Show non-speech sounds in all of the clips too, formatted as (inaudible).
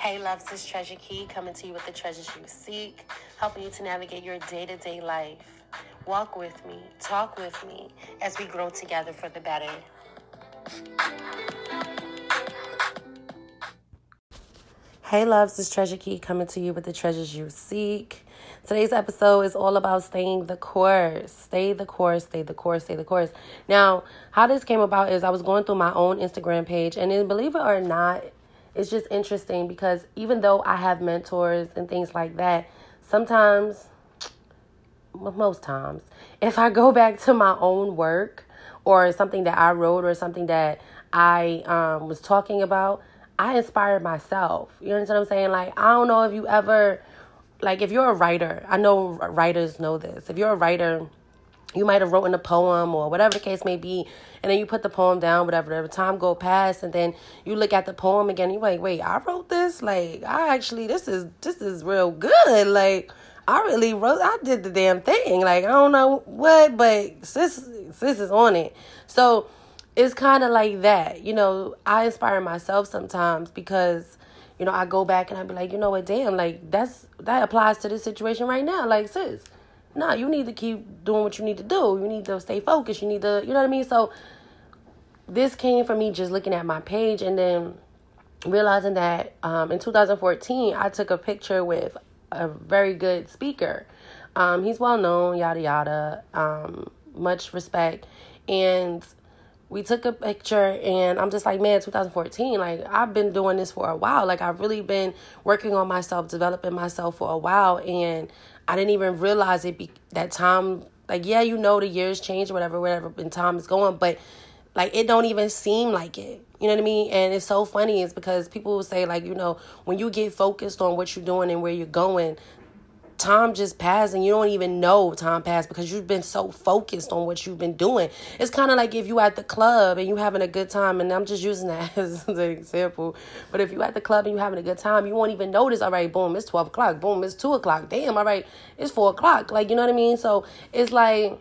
Hey, loves, this Treasure Key coming to you with the treasures you seek, helping you to navigate your day to day life. Walk with me, talk with me as we grow together for the better. Hey, loves, this Treasure Key coming to you with the treasures you seek. Today's episode is all about staying the course. Stay the course, stay the course, stay the course. Now, how this came about is I was going through my own Instagram page, and then believe it or not, it's just interesting because even though I have mentors and things like that, sometimes, most times, (laughs) if I go back to my own work or something that I wrote or something that I um, was talking about, I inspire myself. You understand what I'm saying? Like, I don't know if you ever, like, if you're a writer, I know writers know this. If you're a writer, you might have written a poem or whatever the case may be and then you put the poem down whatever whatever time go past and then you look at the poem again you're like wait i wrote this? Like i actually this is this is real good. Like i really wrote i did the damn thing. Like i don't know what but sis sis is on it. So it's kind of like that you know i inspire myself sometimes because you know i go back and i be like you know what? Damn like that's that applies to this situation right now. Like sis no, you need to keep doing what you need to do. You need to stay focused. You need to, you know what I mean? So this came from me just looking at my page and then realizing that um, in 2014 I took a picture with a very good speaker. Um, he's well known, yada yada, um, much respect, and we took a picture and I'm just like, man, 2014, like I've been doing this for a while. Like I've really been working on myself, developing myself for a while and I didn't even realize it be that time like yeah, you know the years change whatever, whatever and time is going, but like it don't even seem like it. You know what I mean? And it's so funny is because people will say like, you know, when you get focused on what you're doing and where you're going, time just passed and you don't even know time passed because you've been so focused on what you've been doing. It's kind of like if you at the club and you having a good time, and I'm just using that (laughs) as an example. But if you at the club and you having a good time, you won't even notice. All right, boom, it's twelve o'clock. Boom, it's two o'clock. Damn, all right, it's four o'clock. Like you know what I mean? So it's like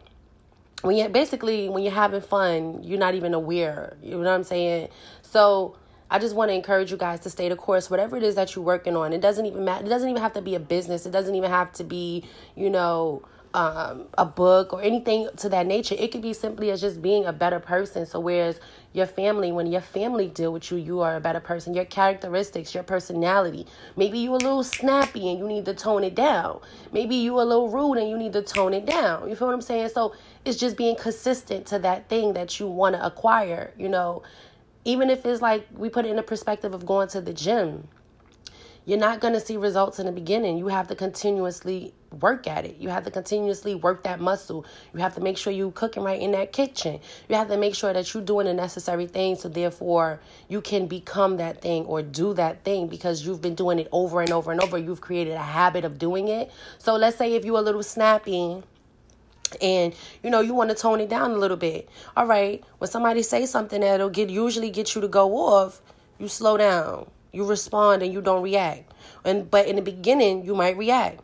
when you basically when you're having fun, you're not even aware. You know what I'm saying? So I just want to encourage you guys to stay the course, whatever it is that you're working on. It doesn't even matter. It doesn't even have to be a business. It doesn't even have to be, you know, um, a book or anything to that nature. It could be simply as just being a better person. So, whereas your family, when your family deal with you, you are a better person. Your characteristics, your personality. Maybe you a little snappy and you need to tone it down. Maybe you a little rude and you need to tone it down. You feel what I'm saying? So, it's just being consistent to that thing that you want to acquire, you know even if it's like we put it in a perspective of going to the gym, you're not going to see results in the beginning. You have to continuously work at it. You have to continuously work that muscle. You have to make sure you're cooking right in that kitchen. You have to make sure that you're doing the necessary things so therefore you can become that thing or do that thing because you've been doing it over and over and over. You've created a habit of doing it. So let's say if you're a little snappy and you know you want to tone it down a little bit. All right when somebody say something that'll get usually get you to go off you slow down you respond and you don't react. And but in the beginning you might react.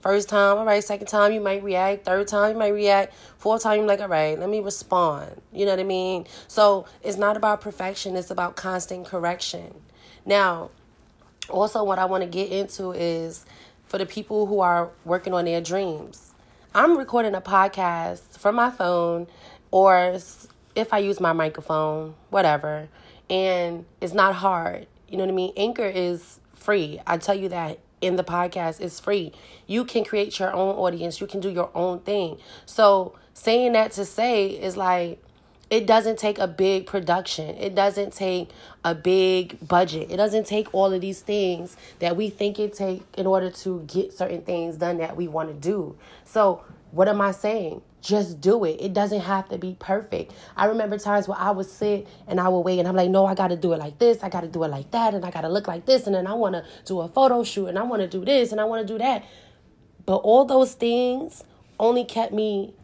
First time all right second time you might react. Third time you might react. Fourth time you're like all right let me respond. You know what i mean? So it's not about perfection it's about constant correction. Now also what i want to get into is for the people who are working on their dreams I'm recording a podcast from my phone or if I use my microphone, whatever. And it's not hard. You know what I mean? Anchor is free. I tell you that in the podcast it's free. You can create your own audience. You can do your own thing. So saying that to say is like it doesn't take a big production. It doesn't take a big budget. It doesn't take all of these things that we think it take in order to get certain things done that we want to do. So, what am I saying? Just do it. It doesn't have to be perfect. I remember times where I would sit and I would wait and I'm like, no, I got to do it like this. I got to do it like that. And I got to look like this. And then I want to do a photo shoot and I want to do this and I want to do that. But all those things only kept me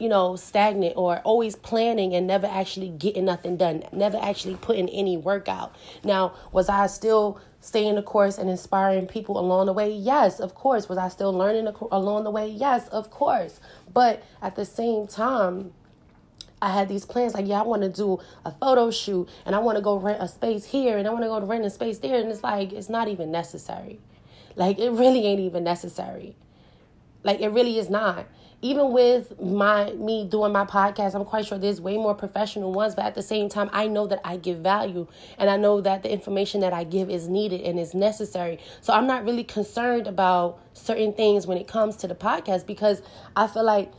you know, stagnant or always planning and never actually getting nothing done, never actually putting any work out. Now, was I still staying the course and inspiring people along the way? Yes, of course. Was I still learning along the way? Yes, of course. But at the same time, I had these plans like, yeah, I want to do a photo shoot and I want to go rent a space here and I want to go to rent a space there. And it's like, it's not even necessary. Like, it really ain't even necessary. Like, it really is not. Even with my me doing my podcast, I'm quite sure there's way more professional ones, but at the same time, I know that I give value and I know that the information that I give is needed and is necessary. So I'm not really concerned about certain things when it comes to the podcast because I feel like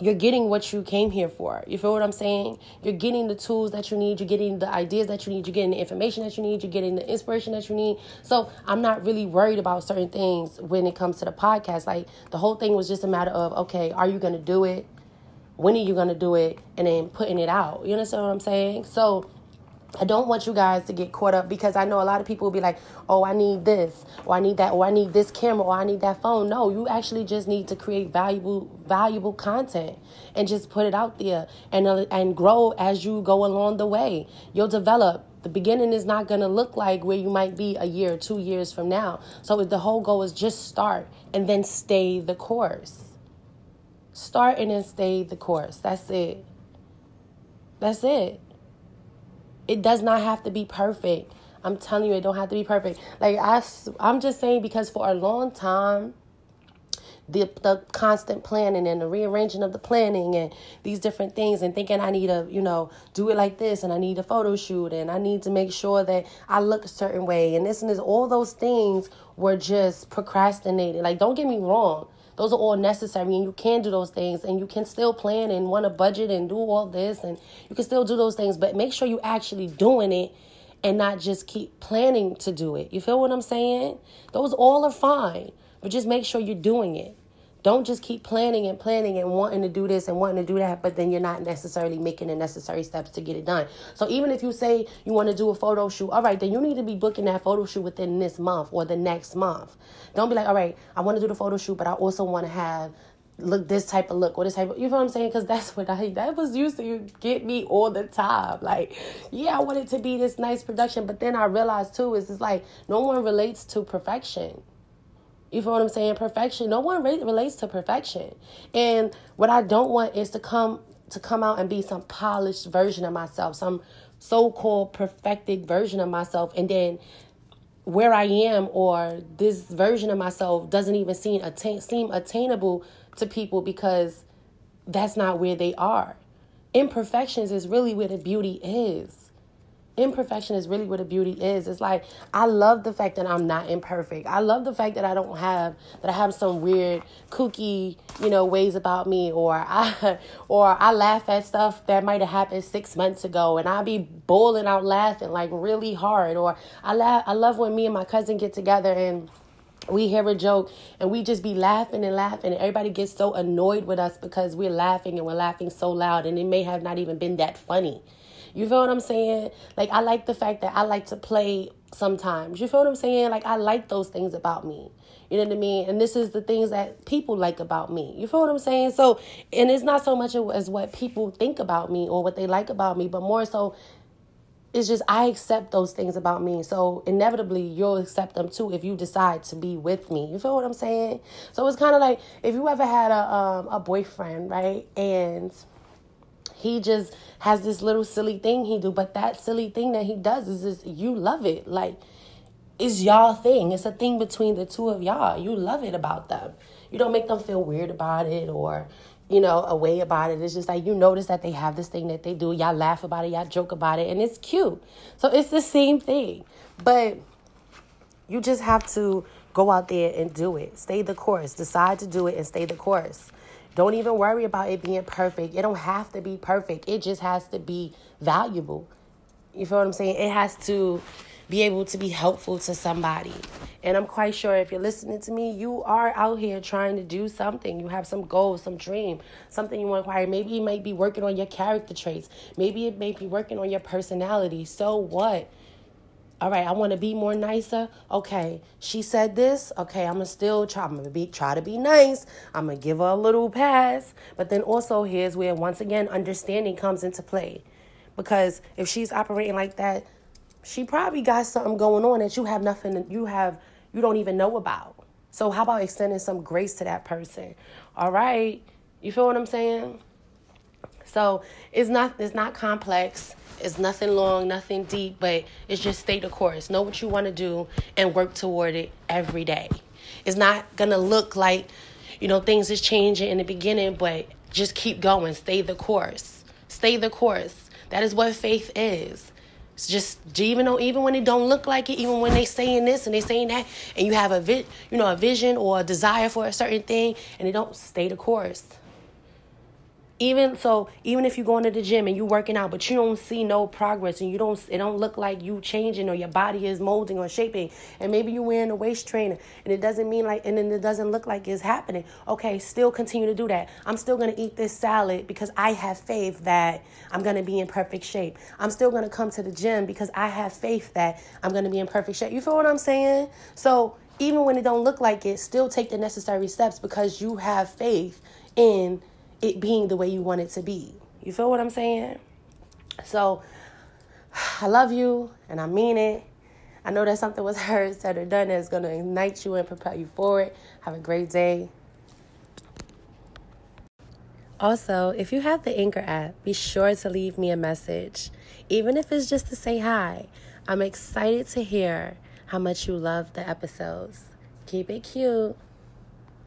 you're getting what you came here for. You feel what I'm saying? You're getting the tools that you need, you're getting the ideas that you need, you're getting the information that you need, you're getting the inspiration that you need. So I'm not really worried about certain things when it comes to the podcast. Like the whole thing was just a matter of, okay, are you gonna do it? When are you gonna do it? And then putting it out. You understand what I'm saying? So I don't want you guys to get caught up because I know a lot of people will be like, oh, I need this, or I need that, or I need this camera, or I need that phone. No, you actually just need to create valuable, valuable content and just put it out there and uh, and grow as you go along the way. You'll develop. The beginning is not gonna look like where you might be a year or two years from now. So the whole goal is just start and then stay the course. Start and then stay the course. That's it. That's it. It does not have to be perfect. I'm telling you, it don't have to be perfect. Like I, I'm just saying because for a long time, the the constant planning and the rearranging of the planning and these different things and thinking I need to, you know, do it like this and I need a photo shoot and I need to make sure that I look a certain way and this and this all those things were just procrastinated. Like don't get me wrong. Those are all necessary, and you can do those things, and you can still plan and want to budget and do all this, and you can still do those things, but make sure you're actually doing it and not just keep planning to do it. You feel what I'm saying? Those all are fine, but just make sure you're doing it. Don't just keep planning and planning and wanting to do this and wanting to do that, but then you're not necessarily making the necessary steps to get it done. So even if you say you want to do a photo shoot, all right, then you need to be booking that photo shoot within this month or the next month. Don't be like, all right, I want to do the photo shoot, but I also want to have look this type of look or this type of you know what I'm saying? Because that's what I that was used to get me all the time. Like, yeah, I want it to be this nice production, but then I realized too is it's like no one relates to perfection. You feel what I'm saying? Perfection. No one re- relates to perfection. And what I don't want is to come to come out and be some polished version of myself, some so-called perfected version of myself and then where I am or this version of myself doesn't even seem attain- seem attainable to people because that's not where they are. Imperfections is really where the beauty is imperfection is really what the beauty is. It's like I love the fact that I'm not imperfect. I love the fact that I don't have that I have some weird kooky, you know, ways about me or I (laughs) or I laugh at stuff that might have happened 6 months ago and I be bawling out laughing like really hard or I laugh I love when me and my cousin get together and we hear a joke and we just be laughing and laughing and everybody gets so annoyed with us because we're laughing and we're laughing so loud and it may have not even been that funny you feel what I'm saying? Like I like the fact that I like to play sometimes. You feel what I'm saying? Like I like those things about me. You know what I mean? And this is the things that people like about me. You feel what I'm saying? So, and it's not so much as what people think about me or what they like about me, but more so it's just I accept those things about me. So inevitably you'll accept them too if you decide to be with me. You feel what I'm saying? So it's kind of like if you ever had a um, a boyfriend, right? And he just has this little silly thing he do, but that silly thing that he does is just you love it. Like it's y'all thing. It's a thing between the two of y'all. You love it about them. You don't make them feel weird about it or you know, a way about it. It's just like you notice that they have this thing that they do. Y'all laugh about it, y'all joke about it, and it's cute. So it's the same thing. But you just have to go out there and do it. Stay the course. Decide to do it and stay the course. Don't even worry about it being perfect. It don't have to be perfect. It just has to be valuable. You feel what I'm saying? It has to be able to be helpful to somebody. And I'm quite sure if you're listening to me, you are out here trying to do something. You have some goals, some dream, something you want to acquire. Maybe you might be working on your character traits. Maybe it may be working on your personality. So what? All right, I want to be more nicer. Okay, she said this. Okay, I'm gonna still try. I'm gonna be try to be nice. I'm gonna give her a little pass. But then also here's where once again understanding comes into play, because if she's operating like that, she probably got something going on that you have nothing. You have you don't even know about. So how about extending some grace to that person? All right, you feel what I'm saying? So it's not it's not complex. It's nothing long, nothing deep, but it's just stay the course. Know what you want to do and work toward it every day. It's not gonna look like, you know, things is changing in the beginning, but just keep going. Stay the course. Stay the course. That is what faith is. It's just even though even when it don't look like it, even when they saying this and they saying that, and you have a vi- you know a vision or a desire for a certain thing, and it don't stay the course. Even so, even if you're going to the gym and you're working out, but you don't see no progress and you don't, it don't look like you changing or your body is molding or shaping, and maybe you're wearing a waist trainer and it doesn't mean like, and then it doesn't look like it's happening. Okay, still continue to do that. I'm still gonna eat this salad because I have faith that I'm gonna be in perfect shape. I'm still gonna come to the gym because I have faith that I'm gonna be in perfect shape. You feel what I'm saying? So even when it don't look like it, still take the necessary steps because you have faith in it being the way you want it to be. You feel what I'm saying? So I love you and I mean it. I know that something was (laughs) heard, said, or done that's going to ignite you and propel you forward. Have a great day. Also, if you have the Anchor app, be sure to leave me a message, even if it's just to say hi. I'm excited to hear how much you love the episodes. Keep it cute.